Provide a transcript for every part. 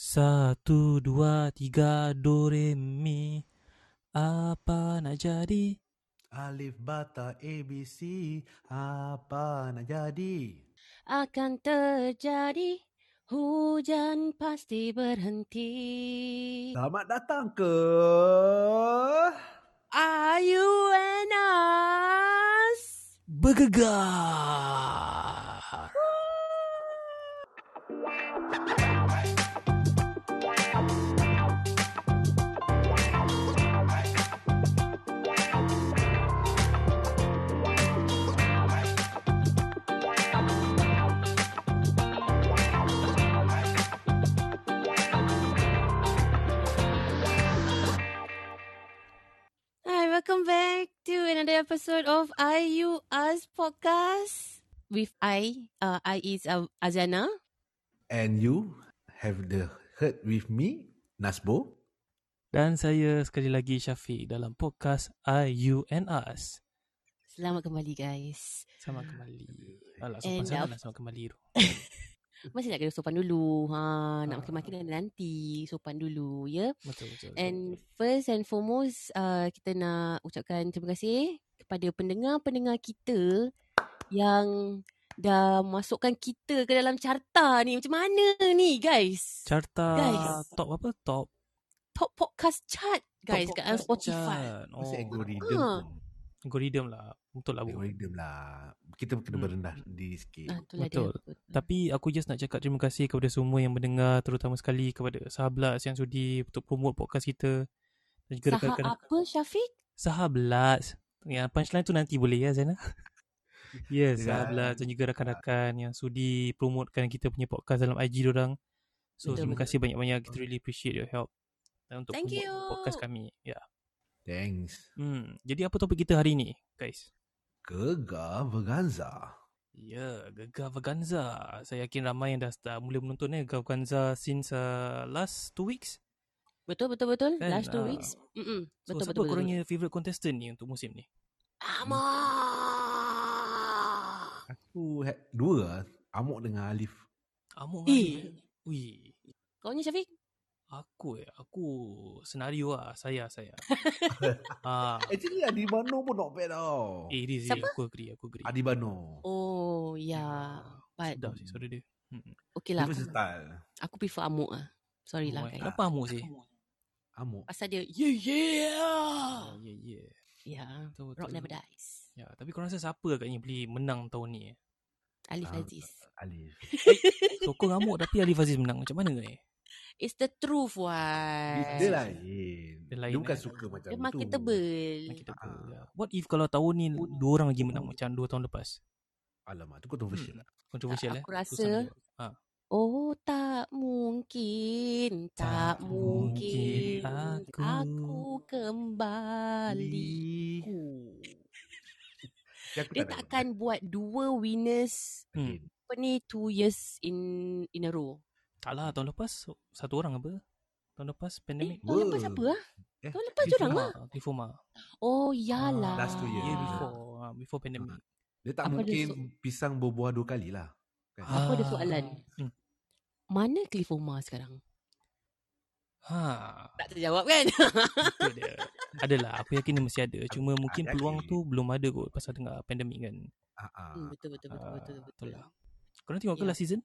Satu, dua, tiga, do, re, mi. Apa nak jadi? Alif bata ABC apa nak jadi? akan terjadi hujan pasti berhenti. Selamat datang ke Are you and us? Bergegar. Welcome back to another episode of Are You Us podcast with I. Uh, I is uh, Azana. and you have the heard with me Nasbo. Dan saya sekali lagi Syafiq dalam podcast I, You and Us. Selamat kembali guys. Sama kembali. Alah, sopan sangat lah sama kembali tu. Masih nak kena sopan dulu. Ha, Ah. nak makin-makin ada nanti. Sopan dulu, ya. Betul, betul. betul. And first and foremost, uh, kita nak ucapkan terima kasih kepada pendengar-pendengar kita yang dah masukkan kita ke dalam carta ni. Macam mana ni guys? Carta Guys. top apa? Top. Top podcast chart guys top kat podcast Spotify. chart. Oh, Masih algorithm Ah. pun. Algorithm lah. Betul lah. Algorithm lah. Kita kena Hmm. berendah diri sikit. Ah, Betul. dia. Betul. Tapi aku just nak cakap terima kasih kepada semua yang mendengar terutama sekali kepada sahabat yang sudi untuk promote podcast kita dan juga Sahak rakan-rakan apa Syafiq? sahabat. Yang punchline tu nanti boleh ya Zainal? Ya, yes, Ya. sahabat dan juga rakan-rakan yang sudi promotekan kita punya podcast dalam IG orang. So Betul, terima betul. kasih banyak-banyak. Kita really appreciate your help dan untuk Thank promote you. podcast kami. Ya. Thanks. Hmm. Jadi apa topik kita hari ni, guys? Gegar Verganza. Ya, Gegar Vaganza. Saya yakin ramai yang dah, dah mula menonton eh Gegar Vaganza since uh, last two weeks. Betul betul betul. Kan, Last two ah. weeks. Mm-mm. So, Betul siapa betul betul. korangnya favourite contestant ni untuk musim ni? Amar. Aku had dua lah. Amok dengan Alif. Amok Eh. dengan eh. Wih. Kau ni Syafiq? Aku eh. Aku senario lah. Saya, saya. ah. Actually Adi Bano pun not bad tau. Eh, Riz, Siapa? aku agree, aku agree. Adi Bano. Oh, ya. But Sedap sih suara dia. Hmm. okay Dia lah. Aku, aku prefer Amuk lah. Sorry lah Amok, eh. guys. Kenapa Amok sih? Amok. Pasal dia, yeah, yeah. Ah, ya, ya. Ya, Betul, rock betul. never dies. Ya, tapi korang rasa siapa agaknya boleh menang tahun ni? eh? Alif Ah, Aziz. Alif. Sokong Amok tapi Alif Aziz menang. Macam mana ni? It's the truth, Dia, why? dia lain. Dia Dia, lain, bukan eh. suka macam Dia tu. marketable. Kita Ah. ya. What if kalau tahun ni dua orang lagi menang macam dua tahun lepas? Alamak, tu controversial Hmm. lah. Controversial eh. Aku Tu rasa-. Ha. Oh, tak mungkin. Tak, Tak mungkin. mungkin Aku, aku kembali. Oh. Dia, aku Dia tak takkan buat dua winners Hmm. Apa ni two years in in a row. Tak lah tahun lepas satu orang apa? Tahun lepas Eh, pandemik. tahun lepas Wah. apa ah? Eh, Tahun lepas orang Omar. lah. Ah, Cliffoma. Oh, yalah. last two years. Year Ah. before. ah, before pandemic. Dia tak Apa dia mungkin so- pisang berbuah dua kali lah. Kan? Ah. Aku ada soalan. Hmm. Mana Cliff Omar sekarang? Ha. Tak terjawab kan? Dia. Adalah. Aku yakin dia mesti ada. Cuma Aku- mungkin aku peluang yakin. tu belum ada kot pasal tengah pandemik kan. Ah, ah. hmm, betul betul betul Ah, betul betul. betul lah. Korang tengok ke Ya. last season?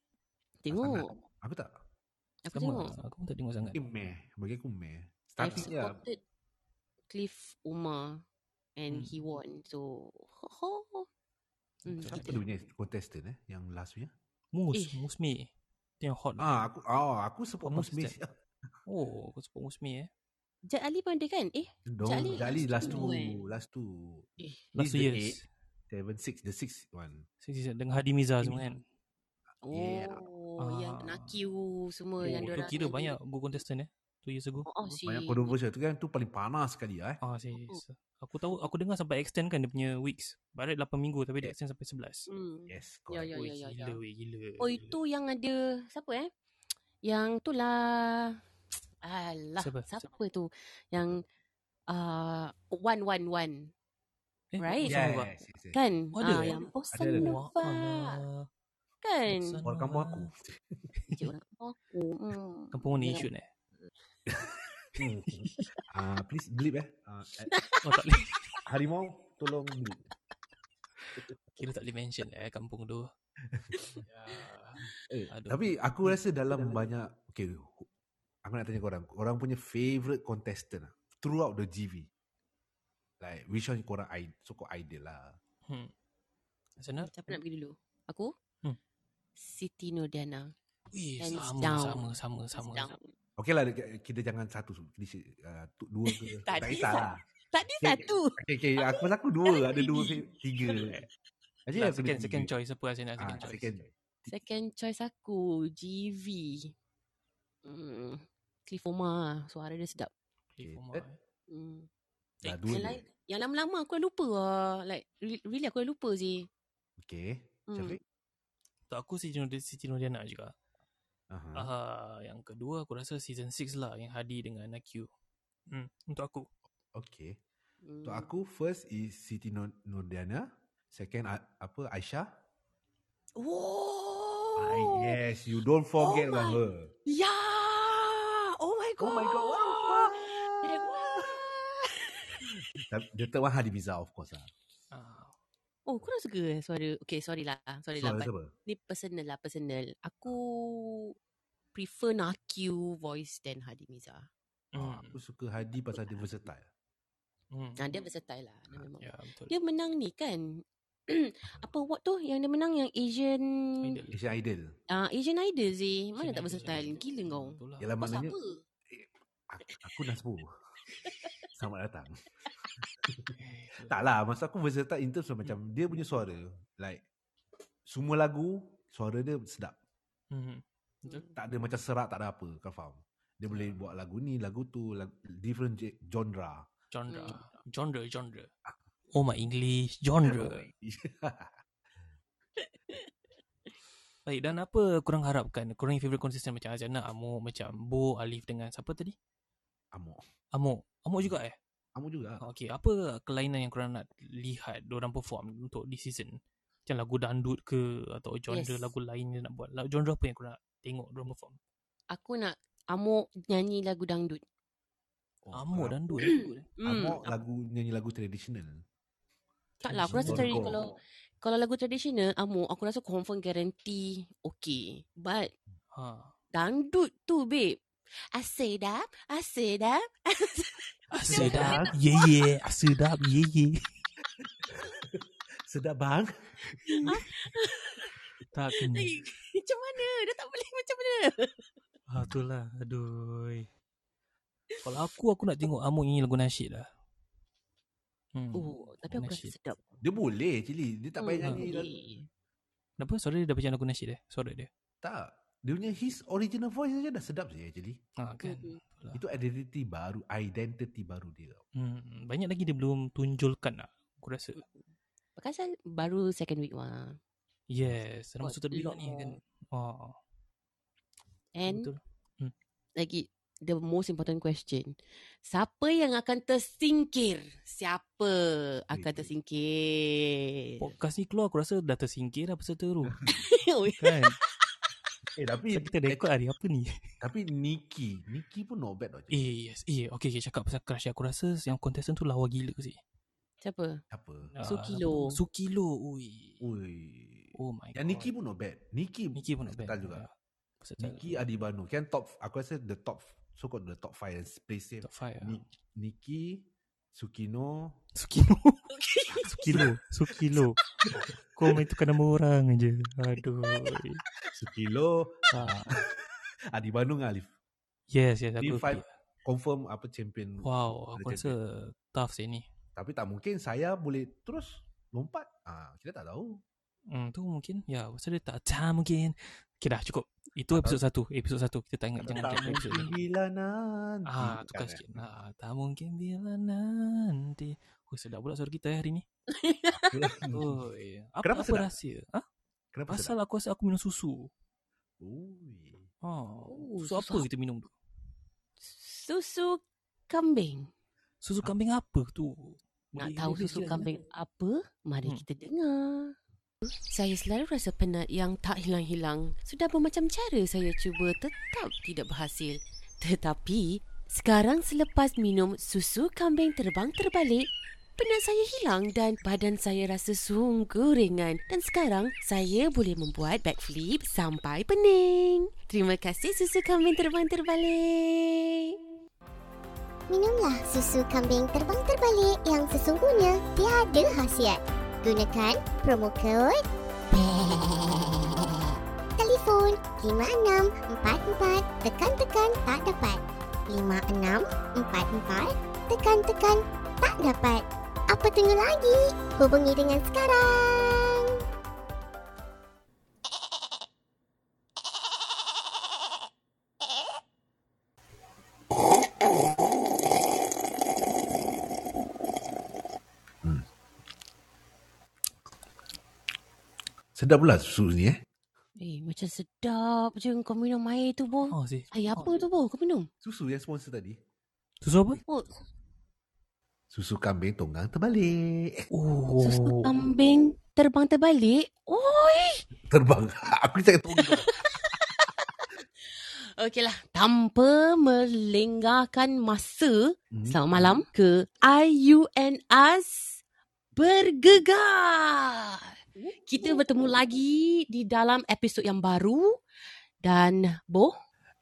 Tengok. Aku tak. Aku Sama. tengok. Aku pun tak tengok sangat. Mungkin meh. Bagi aku meh. I've Starting ya. supported Cliff Omar and Hmm. he won. So, ho ho. Hmm, Siapa dia punya contestant eh? Yang last punya? Mus. Eh. Musmi. Itu yang hot. Ah, aku oh, aku support Musmi. Oh, aku support Musmi eh. Jad Ali pun ada kan? Eh, Dong, Jali Jali last last two. two, eh. Last two. eh. Last two the years. eight, Seven, six. The sixth one. Season dengan Hadi Miza semua kan. Yeah. Oh, yang Ah. Nakiu semua Oh, yang tu diorang kira banyak good contestant eh. Two years ago. Oh, oh si. Banyak controversial. Tu kan tu paling panas sekali eh. Ah, sis. Aku tahu aku dengar sampai extend kan dia punya weeks. Barat 8 minggu tapi dia extend sampai 11. Hmm. Yes. Ya, correct. ya, Oi, ya, ya, gila ya. weh, gila. Oh, itu yang ada siapa eh? Yang tu lah. Alah, Siapa? siapa, tu? Yang uh, one one one Eh, right? Nova. Yes, yes, yes. kan? Oh, ada ah, eh? yang Bossa Ada, ada. Wah, Nova. Kan? Orang kampung aku. Cik orang kampung aku. Hmm. Kampung ni shoot eh. Hmm. Ah, please bleep eh. Ah, eh, Oh tak boleh. harimau tolong bleep. Kira tak boleh mention eh kampung tu. ya. Eh, Aduh. tapi aku rasa dalam banyak okay, aku nak tanya korang, korang punya favourite contestant lah, throughout the GV. Like which one korang i- so called ideal lah. Hmm. Sana? Siapa nak pergi dulu? Aku? Hmm. Siti Nurdiana. Wih, Hands sama, down. sama, sama, sama. Down. Okay lah, kita jangan satu, kita, uh, dua ke. tak Tadi kisah lah. Tadi Okay, satu. Okay, okay, aku aku dua, ada dua, tiga. Lah, aku second, second tiga. choice. Apa Asana Ah, second choice? second. Second choice aku, GV. Hmm. Cliff Omar. Suara dia sedap. Cliff Okay, Omar, that- eh. Hmm. Dah dua Yang je. lain, yang lama-lama aku dah lupa lah. Like, re- really aku dah lupa sih. Okay. Hmm. Syafiq? Untuk aku Siti Nur- Siti Nurdiana juga. Aha. Ah, yang kedua aku rasa season 6 lah yang Hadi dengan Nakyu. Hmm, untuk aku. Okay. Hmm. Untuk aku, first is Siti Nur- Nurdiana. Second, A- apa, Aisyah. Oh. Ah, yes, you don't forget Oh about my- her. Ya. Oh my god. Oh my God, the wah. Tapi The third one Hadi Biza, of course lah. Ah, Oh, korang suka eh suara. Okay, sorry lah. Sorry Suara lah. But siapa? ni personal lah, personal. Aku prefer Nakyu voice than Hadi Miza. Ah, hmm, aku suka Hadi pasal dia versatile. hmm. Nah, dia versatile lah. Dia, memang. Ya, betul. dia menang ni kan. Apa award tu yang dia menang yang Asian Idol. Asian Idol. Ah Asian Idol sih. Mana Asian tak Idol, versatile? Asian Idol. Gila kau. Lah. Yalah maknanya siapa? aku, aku Nasbu. Selamat datang. Tak lah, maksud aku versatile in terms of macam dia punya suara. Like, semua lagu, suara dia sedap. Hmm. Betul. Tak ada macam serak, tak ada apa. Kau faham? Dia boleh buat lagu ni, lagu tu, lagu, different genre. Genre. Hmm. Genre, genre. Oh my English. Genre. Baik, dan apa korang harapkan? Korang yang favourite contestant macam Azana, Amok, macam Bo, Alif dengan siapa tadi? Amok. Amok. Amok juga eh? Amok juga. Okay, apa kelainan yang korang nak lihat orang perform untuk this season? Macam lagu dandut ke atau genre Yes. lagu lain yang nak buat? Lagu genre apa yang korang nak tengok orang perform? Aku nak Amok nyanyi lagu dangdut. Oh, Amok dandut. dandut eh? Hmm. Amok lagu nyanyi lagu tradisional. Tak lah, aku rasa tadi kalau kalau lagu tradisional Amok, aku rasa confirm guarantee okay. But Ha. dangdut tu babe. Asedap, asedap. Sedap. Ye ye. Sedap. Ye ye. Sedap bang. Tak kena. Eh, macam mana? Dah tak boleh macam mana? Ah, itulah. Aduh. Kalau aku, aku nak tengok Amok nyanyi lagu nasyid lah. Hmm. Oh, tapi aku rasa Nasyid. sedap. Dia boleh actually. Dia tak payah Hmm, nyanyi. lagu-. Kenapa? Suara dia dah macam lagu nasyid eh? Suara dia. Tak. Dia punya his original voice saja dah sedap sih actually. Ha, kan? Mhm. Itulah. Itu identity baru, identity baru dia. Hmm. Banyak lagi dia belum tunjulkan lah. Aku rasa. Pasal baru second week mah. Yes. Dalam masa lot ni kan. Oh, And betul. lagi the most important question. Siapa yang akan tersingkir? Siapa akan tersingkir? Podcast ni keluar aku rasa dah tersingkir dah peserta tu. Kan? Eh tapi So, kita rekod hari apa ni? tapi Nikki, Nikki pun not bad tau. Eh, yes. Eh, okay, okay. Cakap pasal crush. Aku rasa yang contestant tu lawa gila sih. Siapa? Apa? Ah, Sukilo. Sukilo. Ui. Oi. Oh my Yang god. Nikki pun not bad. Nikki, Nikki pun not bad. juga. Ya, versatile. Nikki Adibanu. Kan top, aku rasa the top, so called the top 5 yang play safe. Top 5 lah. Ni- Nikki, Sukino, Sukilo. Sukilo. Sukilo. Kau main tukar nama orang je. Aduh. Sukilo, Ah. Adibanu dengan Alif. Yes, yes. Aku five confirm apa champion. Wow, aku rasa tough sih ni. Tapi tak mungkin saya boleh terus lompat. Ah, kita tak tahu. Hmm, tu mungkin. Ya, pasal dia tak tak mungkin. Okay dah, cukup. Itu episod satu. Episod satu. Kita tak ingat. Jangan tak episod mungkin bila nanti. Ah, tukar sikit. Ah, tak mungkin bila nanti. Oh, sedap pula suara kita eh, hari ni. Oh, yeah. Apa, Kenapa apa sedap? rahsia? Ha? Kenapa Pasal aku rasa aku minum susu. Ui. Oh, Oh, susu susu apa kita minum tu? Susu kambing. Susu kambing apa tu? Nak Boleh- tahu susu kambing apa? Mari Hmm. kita dengar. Saya selalu rasa penat yang tak hilang-hilang. Sudah bermacam cara saya cuba tetap tidak berhasil. Tetapi, sekarang selepas minum susu kambing terbang terbalik, penat saya hilang dan badan saya rasa sungguh ringan. Dan sekarang, saya boleh membuat backflip sampai pening. Terima kasih susu kambing terbang terbalik. Minumlah susu kambing terbang terbalik yang sesungguhnya tiada khasiat. Gunakan promo kod Telefon 5644 tekan-tekan tak dapat. 5644 tekan-tekan tak dapat. Apa tunggu lagi? Hubungi dengan sekarang. Sedap pula susu ni eh. Eh, macam sedap je kau minum air tu, Bo. Oh, sih. Air apa tu, Bo? Kau minum? Susu yang sponsor tadi. Susu apa? Oh, Susu kambing tonggang terbalik. Oh. susu kambing terbang terbalik. Oi! Terbang. Aku cakap tonggang. Okeylah, tanpa melengahkan masa, Hmm. selamat malam ke IUNAS bergegar. Kita bertemu lagi di dalam episod yang baru dan Bo,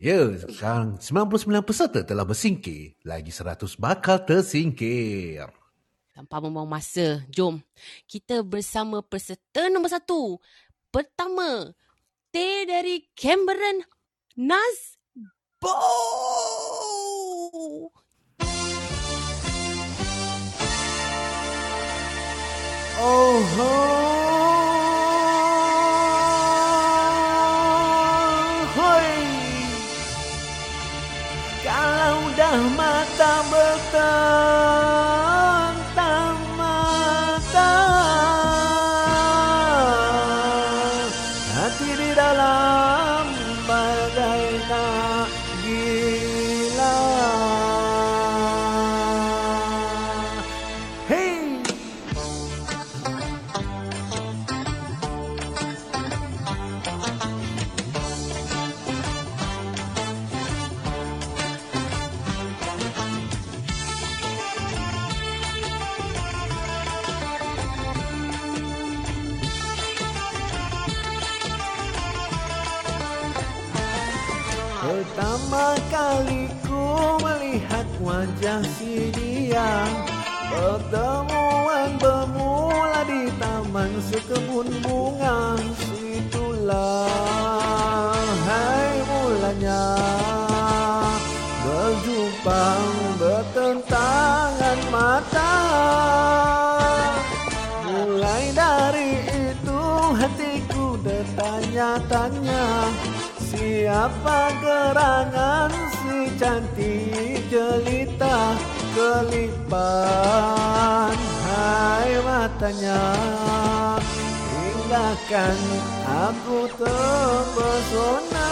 Ya, sekarang 99 peserta telah bersingkir. Lagi 100 bakal tersingkir. tanpa membuang masa, jom kita bersama peserta nombor satu. Pertama, T dari Cameron Nas Bo. Oh, hoi. Si dia. Pertemuan bermula di taman sekebun bunga. Situlah hai mulanya. Berjumpa bertentangan mata. Mulai dari itu hatiku bertanya-tanya Siapa gerangan cantik jelita kelipan. Hai matanya Hinggakan aku terpesona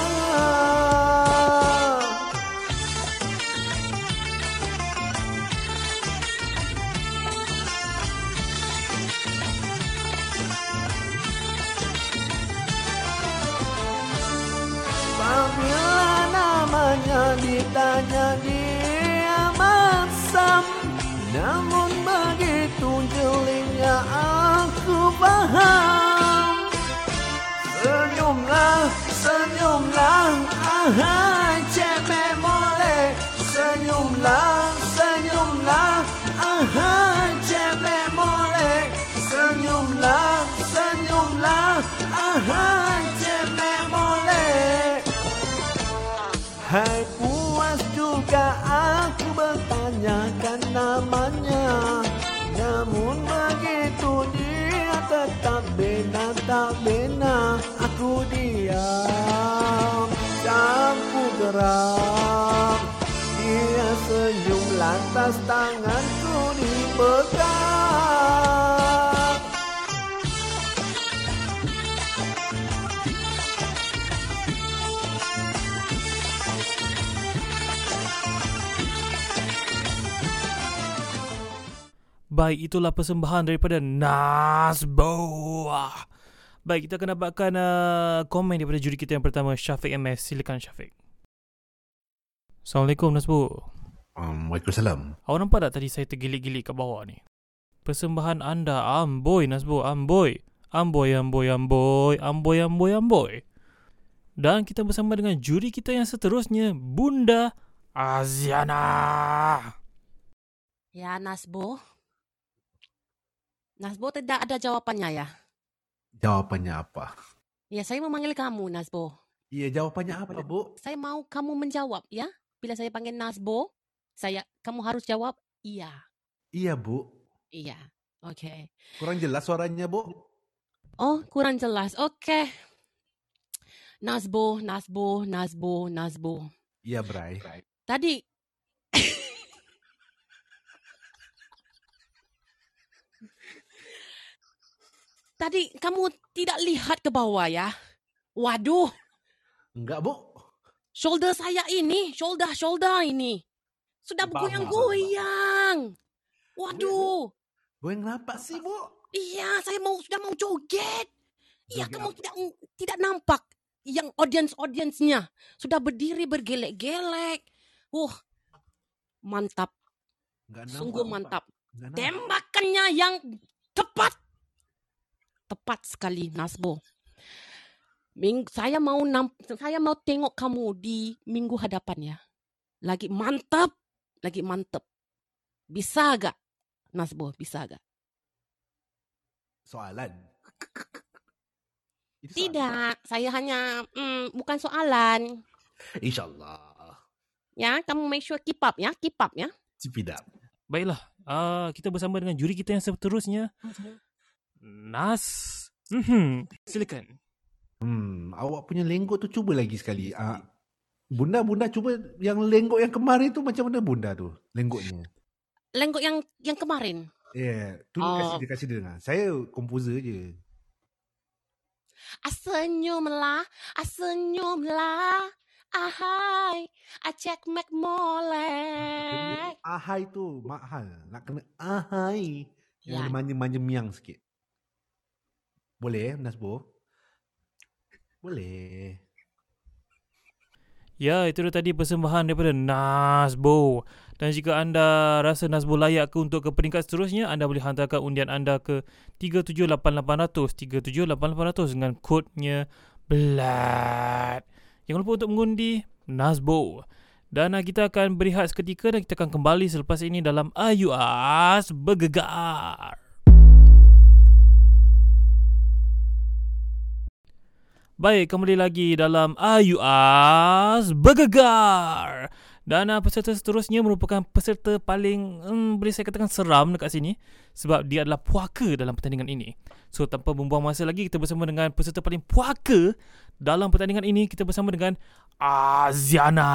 ditanya dia masam Namun begitu jelingnya aku paham Senyumlah, senyumlah, ahai gerak Dia senyum lantas tanganku dipegang Baik, itulah persembahan daripada Nasbo. Baik, kita akan dapatkan uh, komen daripada juri kita yang pertama, Syafiq MS. Silakan Syafiq. Assalamualaikum Nasbu. Um, Waalaikumsalam. Awak nampak tak tadi saya tergilik-gilik kat bawah ni? Persembahan anda amboi Nasbu, amboi. Amboi, amboi, amboi, amboi, amboi, amboi. Dan kita bersama dengan juri kita yang seterusnya, Bunda Aziana. Ya, Nasbo. Nasbo tidak ada jawapannya ya? Jawapannya apa? Ya, saya memanggil kamu, Nasbo. Iya, jawapannya apa, Bu? Saya mau kamu menjawab ya. Bila saya panggil Nasbo, saya kamu harus jawab iya. Iya, Bu. Iya. Oke. Kurang jelas suaranya, Bu. Oh, kurang jelas. Oke. Nasbo, Nasbo, Nasbo, Nasbo. Iya, Bray. Tadi Tadi kamu tidak lihat ke bawah ya? Waduh, Enggak, Bu. Shoulder saya ini, shoulder shoulder ini sudah Faham, bergoyang-goyang. Waduh, Gue kenapa sih, Bu? iya saya mau sudah mau joget. Iya kamu tidak tidak nampak yang audience audiensnya sudah berdiri bergelek-gelek. Uh, mantap, Enggak nampak. sungguh mantap. Nampak. Tembakannya yang tepat. Tepat sekali Nasbo. Ming, saya mau nam, saya mau tengok kamu di minggu hadapan ya. Lagi mantap, lagi mantap. Bisa gak? Nasbo, bisa gak? Soalan. Itu soalan. Tidak, saya hanya mm, bukan soalan. InsyaAllah. Ya, kamu make sure keep up ya, keep up ya. Up. Baiklah, uh, kita bersama dengan juri kita yang seterusnya, Nas. Mhm, silakan. Hmm, awak punya lenggok tu cuba lagi sekali. Ah, bunda, bunda cuba yang lenggok yang kemarin tu macam mana bunda tu? Lenggoknya. Lenggok yang yang kemarin. Ya, yeah, tu Oh. kasih dia kasih dia dengar. Saya komposer je. Asenyumlah, asenyumlah. Ahai, acek mek molek. Ahai tu mahal. Nak kena ahai. Yang Ya. manja-manja miang sikit. Boleh, Nasbo? Boleh. Ya, itu dia tadi persembahan daripada Nasbo. Dan jika anda rasa Nasbo layak ke untuk ke peringkat seterusnya, anda boleh hantarkan undian anda ke 378800 378800 dengan kodnya BLAD. Jangan lupa untuk mengundi Nasbo. Dan uh, kita akan berehat seketika dan kita akan kembali selepas ini dalam Ayu As Bergegar. Baik, kembali lagi dalam Ayu As Bergegar. Dan uh, peserta seterusnya merupakan peserta paling hmm, boleh saya katakan seram dekat sini sebab dia adalah puaka dalam pertandingan ini. So tanpa membuang masa lagi kita bersama dengan peserta paling puaka dalam pertandingan ini kita bersama dengan Aziana.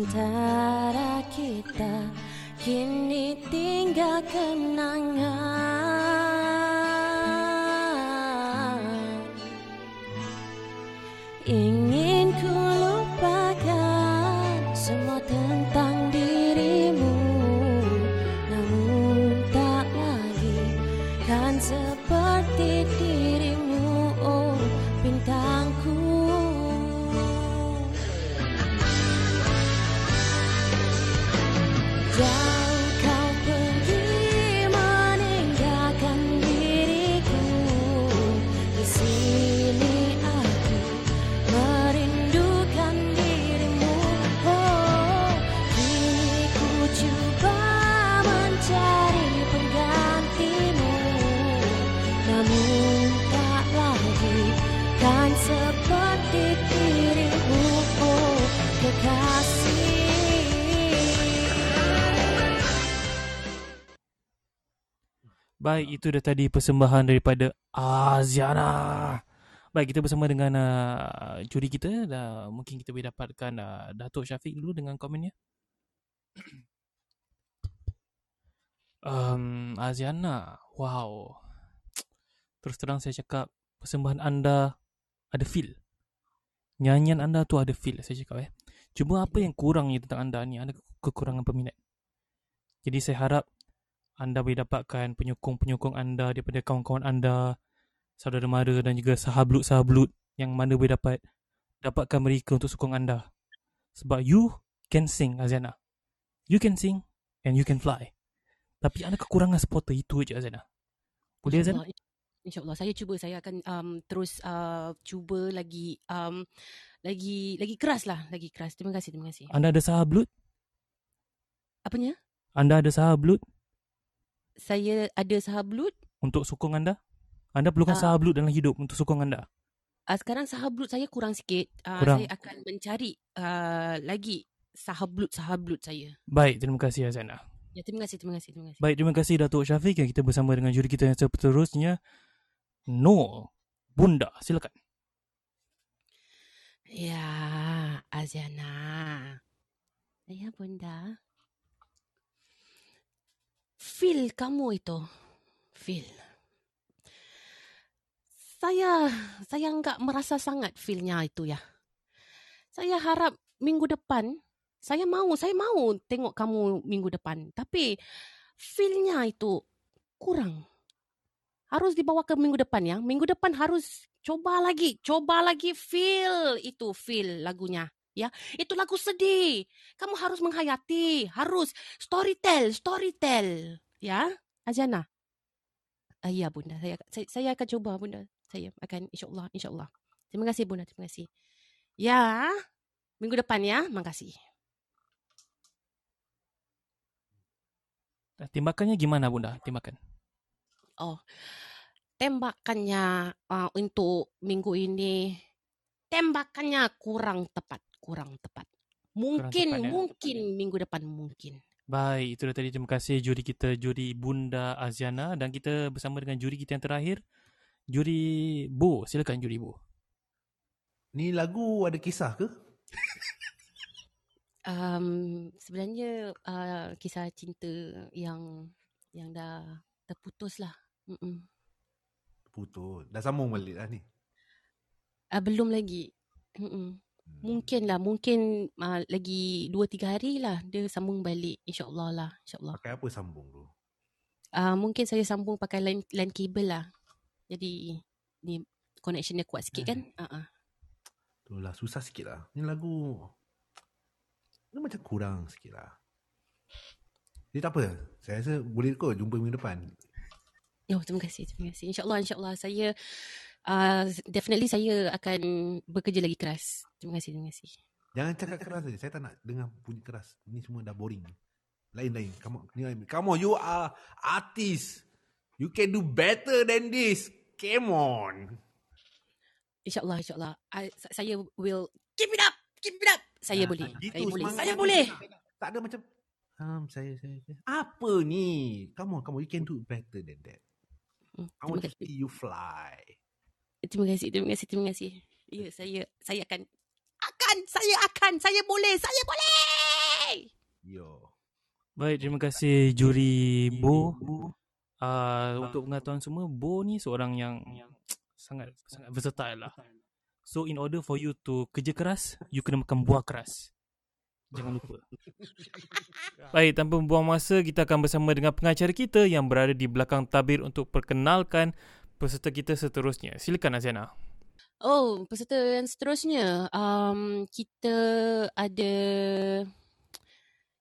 Antara kita Kini tinggal kenangan Baik, itu dah tadi persembahan daripada Aziana. Baik, kita bersama dengan uh, juri kita. Dah, mungkin kita boleh dapatkan uh, Datuk Syafiq dulu dengan komennya. um, Aziana, wow. Terus terang saya cakap, persembahan anda ada feel. Nyanyian anda tu ada feel, saya cakap eh. Cuma apa yang kurangnya tentang anda ni, ada kekurangan peminat. Jadi saya harap anda boleh dapatkan penyokong-penyokong anda daripada kawan-kawan anda, saudara mara dan juga sahablut-sahablut yang mana boleh dapat dapatkan mereka untuk sokong anda. Sebab you can sing, Azana. You can sing and you can fly. Tapi ada kekurangan supporter itu je, Azana. Boleh, Azana? InsyaAllah, InsyaAllah. Saya cuba. Saya akan um, terus uh, cuba lagi um, lagi lagi keras lah. Lagi keras. Terima kasih. Terima kasih. Anda ada sahablut? Apanya? Anda ada sahablut Saya ada sahablut. untuk sokong anda? Anda perlukan Ah. sahablut dalam hidup untuk sokong anda. Uh, sekarang sahablut saya kurang sikit. Uh, Kurang. Saya akan mencari uh, lagi sahablut-sahablut saya. Baik, terima kasih Azana. Ya, terima kasih. Terima kasih. Terima kasih. Baik, terima kasih Datuk Syafiq yang kita bersama dengan juri kita yang seterusnya. No. Bunda, silakan. Ya, Aziana. Ya, bunda. Feel kamu itu. Feel. Saya, saya enggak merasa sangat feelnya itu ya. Saya harap minggu depan, saya mau, saya mau tengok kamu minggu depan. Tapi feelnya itu kurang. Harus dibawa ke minggu depan ya. Minggu depan harus coba lagi, coba lagi feel itu feel lagunya. Ya, itu lagu sedih. Kamu harus menghayati, harus storytell, storytell. Ya, Azana. Uh, ya, bunda. Saya, saya saya akan coba, bunda. Saya akan insyaallah, insyaallah. Terima kasih, bunda. Terima kasih. Ya, minggu depan ya. Makasih. Timbakannya gimana Bunda? Timbakan. Oh, tembakannya uh, untuk minggu ini, tembakannya kurang tepat, kurang tepat. Mungkin, tepat, ya? mungkin minggu depan mungkin. Baik, itu dah tadi terima kasih juri kita, juri Bunda Aziana dan kita bersama dengan juri kita yang terakhir, juri Bo. Silakan juri Bo. Ni lagu ada kisah ke? Um, sebenarnya uh, kisah cinta yang yang dah terputus lah. Mm-mm. Putus. Dah sambung balik lah ni. Uh, belum lagi. Mm-mm. Mungkin lah, mungkin uh, lagi 2-3 hari lah dia sambung balik. InsyaAllah lah, insyaAllah. Pakai apa sambung tu? Uh, mungkin saya sambung pakai line, line kabel lah. Jadi ni connection dia kuat sikit kan? Uh-uh. Tu lah susah sikit lah. Ni lagu ni macam kurang sikit lah. Jadi tak apa. Saya rasa boleh kot jumpa minggu depan. Oh, terima kasih, terima kasih. InsyaAllah, insyaAllah saya uh, definitely saya akan bekerja lagi keras. Terima kasih, terima kasih. Jangan cakap keras saja. Saya tak nak dengar bunyi keras. Ni semua dah boring. Lain-lain. Come on. Come on. You are artist. You can do better than this. Come on. InsyaAllah, insyaAllah. I, saya will keep it up, keep it up. Saya Ah, boleh, gitu saya boleh, saya boleh. Tak ada- macam um, saya, saya, saya. Apa ni? Come on, come on. You can do better than that. Hmm, I want to see you fly. Terima kasih, terima kasih, terima kasih. Ya, saya, saya akan, akan, saya akan, saya boleh, saya boleh. Yo. Baik, terima kasih juri Bo. Uh, untuk pengetahuan semua, Bo ni seorang yang sangat sangat versatile lah. So in order for you to kerja keras, you kena makan buah keras. Jangan lupa. Baik, tanpa membuang masa, kita akan bersama dengan pengacara kita yang berada di belakang tabir untuk perkenalkan peserta kita seterusnya. Silakan Aziana. Oh, peserta yang seterusnya, um, kita ada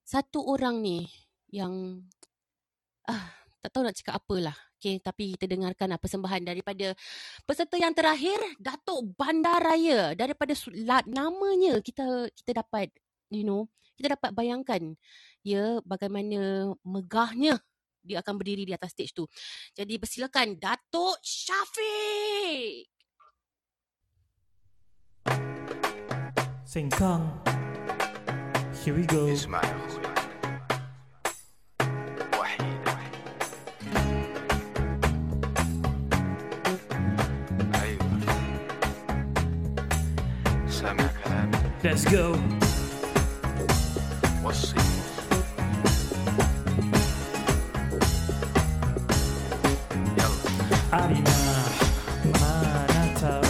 satu orang ni yang ah tak tahu nak cakap apalah. Okay, tapi kita dengarkan lah persembahan daripada peserta yang terakhir, Datuk Bandaraya. Daripada namanya kita kita dapat, you know, kita dapat bayangkan ya bagaimana megahnya dia akan berdiri di atas stage tu. Jadi persilakan Datuk Syafiq. Sengkang. Here we go. Ismail. Let's go. What's we'll ありなあなたを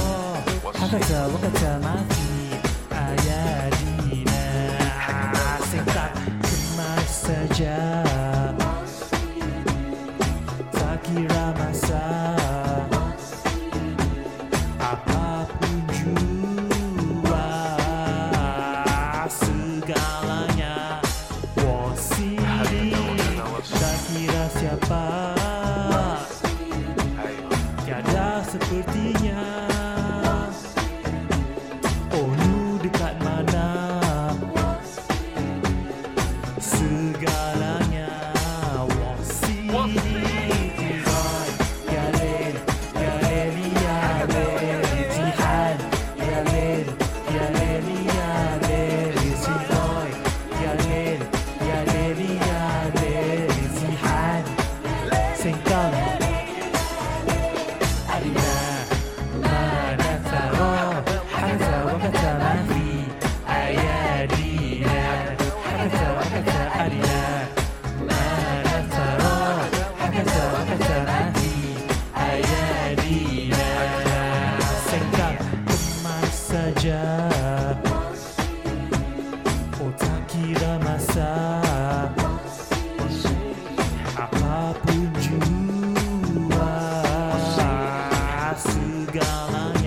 博士は若ちゃまきにあやりなせっかくましさじゃさきらまさあパプンジュはすがらにゃわしさきらしゃぱ Tiada sepertinya Segalanya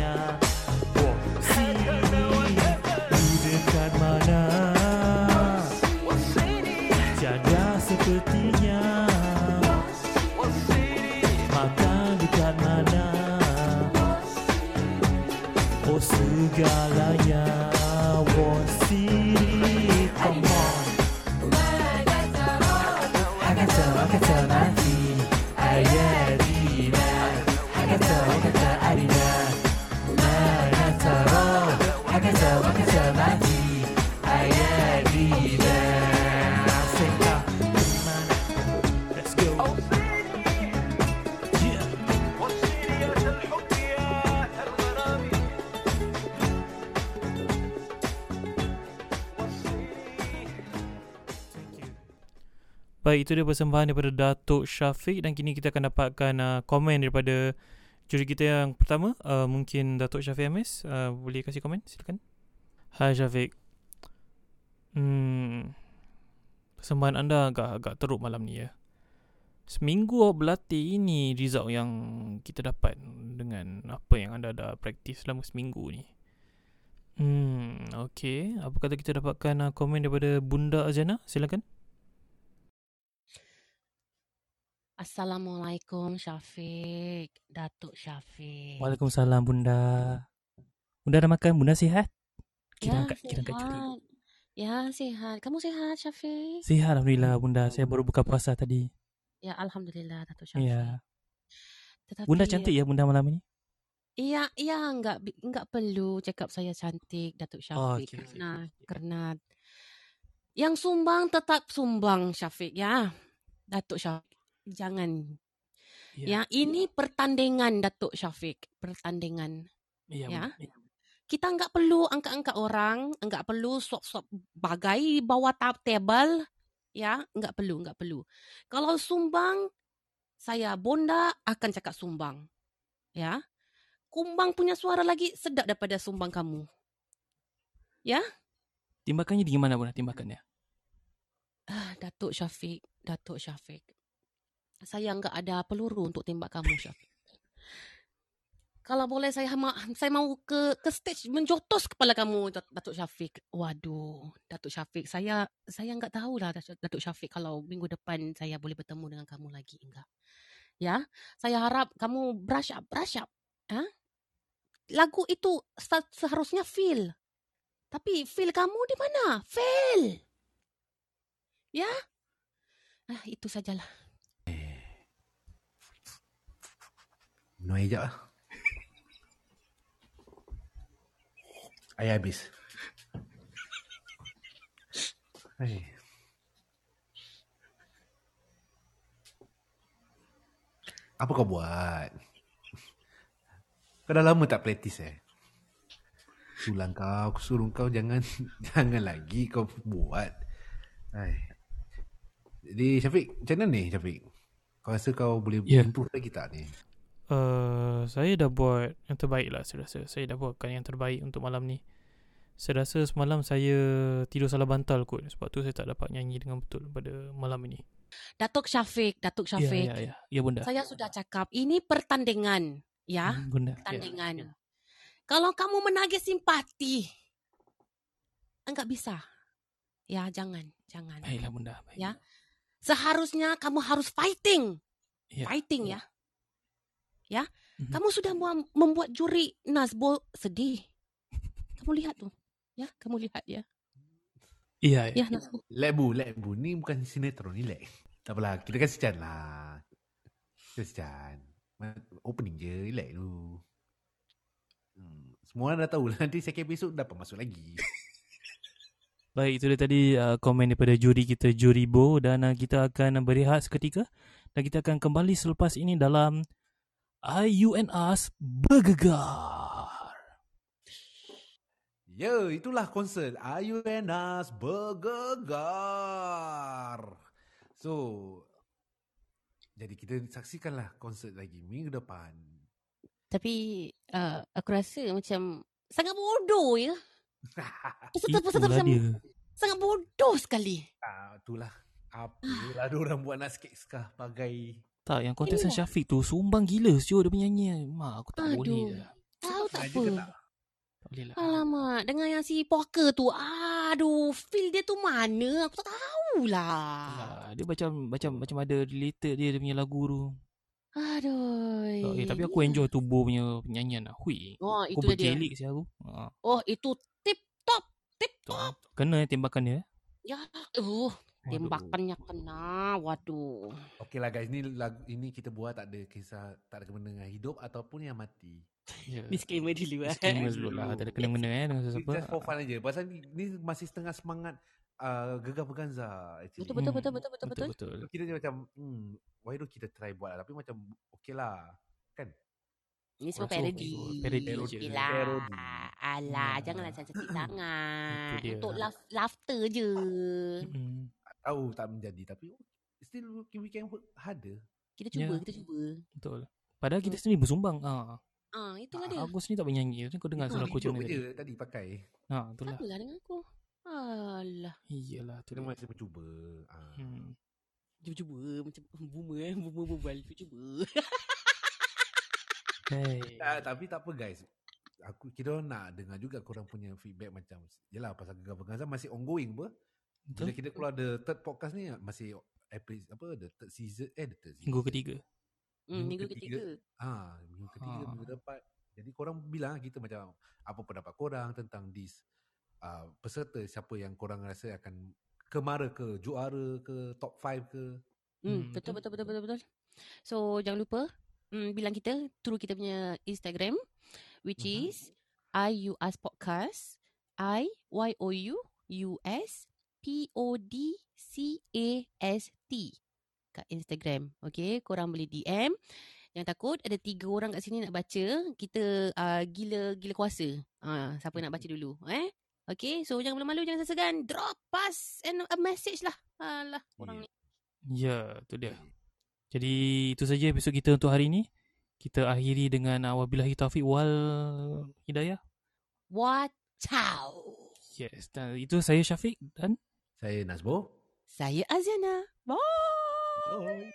Baik, itu dia persembahan daripada Datuk Syafiq dan kini kita akan dapatkan uh, komen daripada juri kita yang pertama. Uh, mungkin Datuk Syafiq MS uh, boleh kasih komen, silakan. Hai Syafiq. Hmm, persembahan anda agak agak teruk malam ni ya. Seminggu awak berlatih ini result yang kita dapat dengan apa yang anda dah praktis selama seminggu ni. Hmm, okey. Apa kata kita dapatkan uh, komen daripada Bunda Azana? Silakan. Assalamualaikum Syafiq. Datuk Syafiq. Waalaikumsalam Bunda. Bunda dah makan? Bunda sihat? Kira ya, angkat, kira angkat sihat. Ya, sihat. Kamu sihat, Syafiq? Sihat Alhamdulillah Bunda. Saya baru buka puasa tadi. Ya, Alhamdulillah, Datuk Syafiq. Ya. Tetapi, Bunda cantik ya Bunda malam ini? Iya, iya, enggak enggak perlu cakap saya cantik, Datuk Oh, Syafiq. okey, okey, karena karena yang sumbang tetap sumbang, Syafiq ya. Datuk Syafiq. Jangan. Ya, ini pertandingan Datuk Syafiq, pertandingan. Iya. ya. Ya. Kita enggak perlu angkat-angkat orang, enggak perlu swap-swap bagai bawah tab table, ya, enggak perlu, enggak perlu. Kalau sumbang, saya bonda akan cakap sumbang. Ya. Kumbang punya suara lagi sedap daripada sumbang kamu. Timbakannya di mana Bunda timbakannya? Ah, Datuk Syafiq, Datuk Syafiq. Saya enggak ada peluru untuk tembak kamu, Syafiq. Kalau boleh saya ma- saya mau ke ke stage menjotos kepala kamu Dat- Datuk Syafiq. Waduh, Datuk Syafiq, saya saya enggak tahulah Datuk Syafiq kalau minggu depan saya boleh bertemu dengan kamu lagi enggak. Ya, saya harap kamu brush up, brush up. Ha? Lagu itu se- seharusnya feel. Tapi feel kamu di mana? Feel. Ya? Ah, itu sajalah. Minum air sekejap lah. Air habis. Hai. Apa kau buat? Kau dah lama tak praktis eh? Sulang kau, aku suruh kau jangan jangan lagi kau buat. Hai. Jadi Syafiq, macam mana ni Syafiq? Kau rasa kau boleh Ya. improve lagi tak ni? Uh, saya dah buat yang terbaik lah saya rasa. Saya dah buatkan yang terbaik untuk malam ni. Saya rasa semalam saya tidur salah bantal kot. Sebab tu saya tak dapat nyanyi dengan betul pada malam ini. Datuk Syafiq, Datuk Syafiq. Ya, ya, ya. Ya, bunda. Saya sudah cakap, ini pertandingan. Ya, Hmm, Bunda. Ya. pertandingan. Kalau kamu menagih simpati, enggak bisa. Ya, jangan, jangan. Baiklah, bunda. Baik. Ya. Seharusnya kamu harus fighting. Ya. Fighting ya. Ya. Mhm. Kamu sudah membuat juri Nazbo sedih. Kamu lihat tuh. Ya, kamu lihat ya. Iya, ya. Ya, Nazbo. Lek bu, lek bu. Ni bukan sinetron ni lek. Tak apalah, kita kasih Chan lah. Chan. Opening je, relax dulu. Hmm. Semua orang dah tahu lah. Nanti second episode dapat masuk lagi. Baik, itu dia tadi uh, komen daripada juri kita, Juri Bo. Dan uh, kita akan berehat seketika. Dan kita akan kembali selepas ini dalam IUNAS Bergegar. Ya, itulah konsert Ayuenas Bergegar. So, jadi kita saksikanlah konsert lagi minggu depan. Tapi uh, aku rasa macam sangat bodoh ya. Peserta-peserta macam dia. sangat bodoh sekali. ah, itulah. Apalah orang buat nak sikit sekah bagai Tak, yang kontestan Ini- Syafiq tu sumbang gila siu dia penyanyi. Mak, aku tak Aduh. boleh dah. Tahu tak apa. tak? Tak boleh lah. Alamak, dengan yang si poker tu, aduh, feel dia tu mana? Aku tak tahulah. Alah, dia macam macam macam ada related dia dia punya lagu tu. Aduh. Eh, tapi aku enjoy tu Bo punya penyanyian lah. Hui. Oh, Aku itu dia. bergelik sih aku. Ha, Oh, itu tip top, tip top. kena eh tembakan dia. eh. Ya, uh, Waduh. Tembakannya kena. Waduh. Okey lah guys, ni lagu ini kita buat tak ada kisah, tak ada kena dengan hidup ataupun yang mati. Ya. Disclaimer dulu eh. Disclaimer dulu lah. Tak ada kena-mena eh dengan sesiapa. just for fun aja. Pasal ni, ni masih setengah semangat uh, gegar berganza. Actually. Betul, betul, Hmm, betul, betul, betul, betul. betul. Kita macam, hmm, why don't kita try buat lah. Tapi macam, okay lah. Kan? Ini semua Also, parody. parody je. Okey lah. Parody. Alah, Ya. janganlah sensitif sangat. Itu dia. Untuk laugh, laughter je. Mm-mm. Tahu tak menjadi. Tapi still we can work harder. Kita cuba, Ya. kita cuba. Betul. Padahal kita sendiri bersumbang. Ha. Ah, itulah Ah, dia. Aku sendiri tak bernyanyi. Kau dengar Itu suara aku macam mana je tadi? tadi pakai. Ha, itulah. Apa lah dengan aku? Alah. Iyalah. Tu Kita dia. masih mencuba. Ah. Hmm. Cuba-cuba macam boomer eh. Boomer berbual. Cuba-cuba. Hey. Ah, tapi tak apa guys. Aku kira nak dengar juga korang punya feedback macam Yelah pasal Gegar Berganza masih ongoing apa Bila Betul? kita keluar the third podcast ni Masih episode apa the third season Eh the third season Minggu ketiga. Hmm, Minggu ketiga. ketiga. Ah, minggu ketiga, Ha. minggu depan. Jadi korang bilang kita macam apa pendapat korang tentang this uh, peserta siapa yang korang rasa akan kemara ke juara ke top 5 ke. Hmm, Hmm, betul, betul. betul, betul, betul. So, jangan lupa hmm, bilang kita through kita punya Instagram which Mhm. is IUS Podcast I Y O U U S P O D C A S T kat Instagram. Okay, korang boleh DM. Jangan takut ada tiga orang kat sini nak baca. Kita uh, gila gila kuasa. Uh, siapa nak baca dulu, eh? Okay, so jangan malu-malu, jangan segan. Drop us and a message lah. Alah, orang ni. Ya, tu dia. Jadi itu saja episod kita untuk hari ini. Kita akhiri dengan uh, wabillahi taufiq wal hidayah. What? Ciao. Yes, dan itu saya Syafiq dan Saya Nazbo. Saya Aziana. Bye. Bye.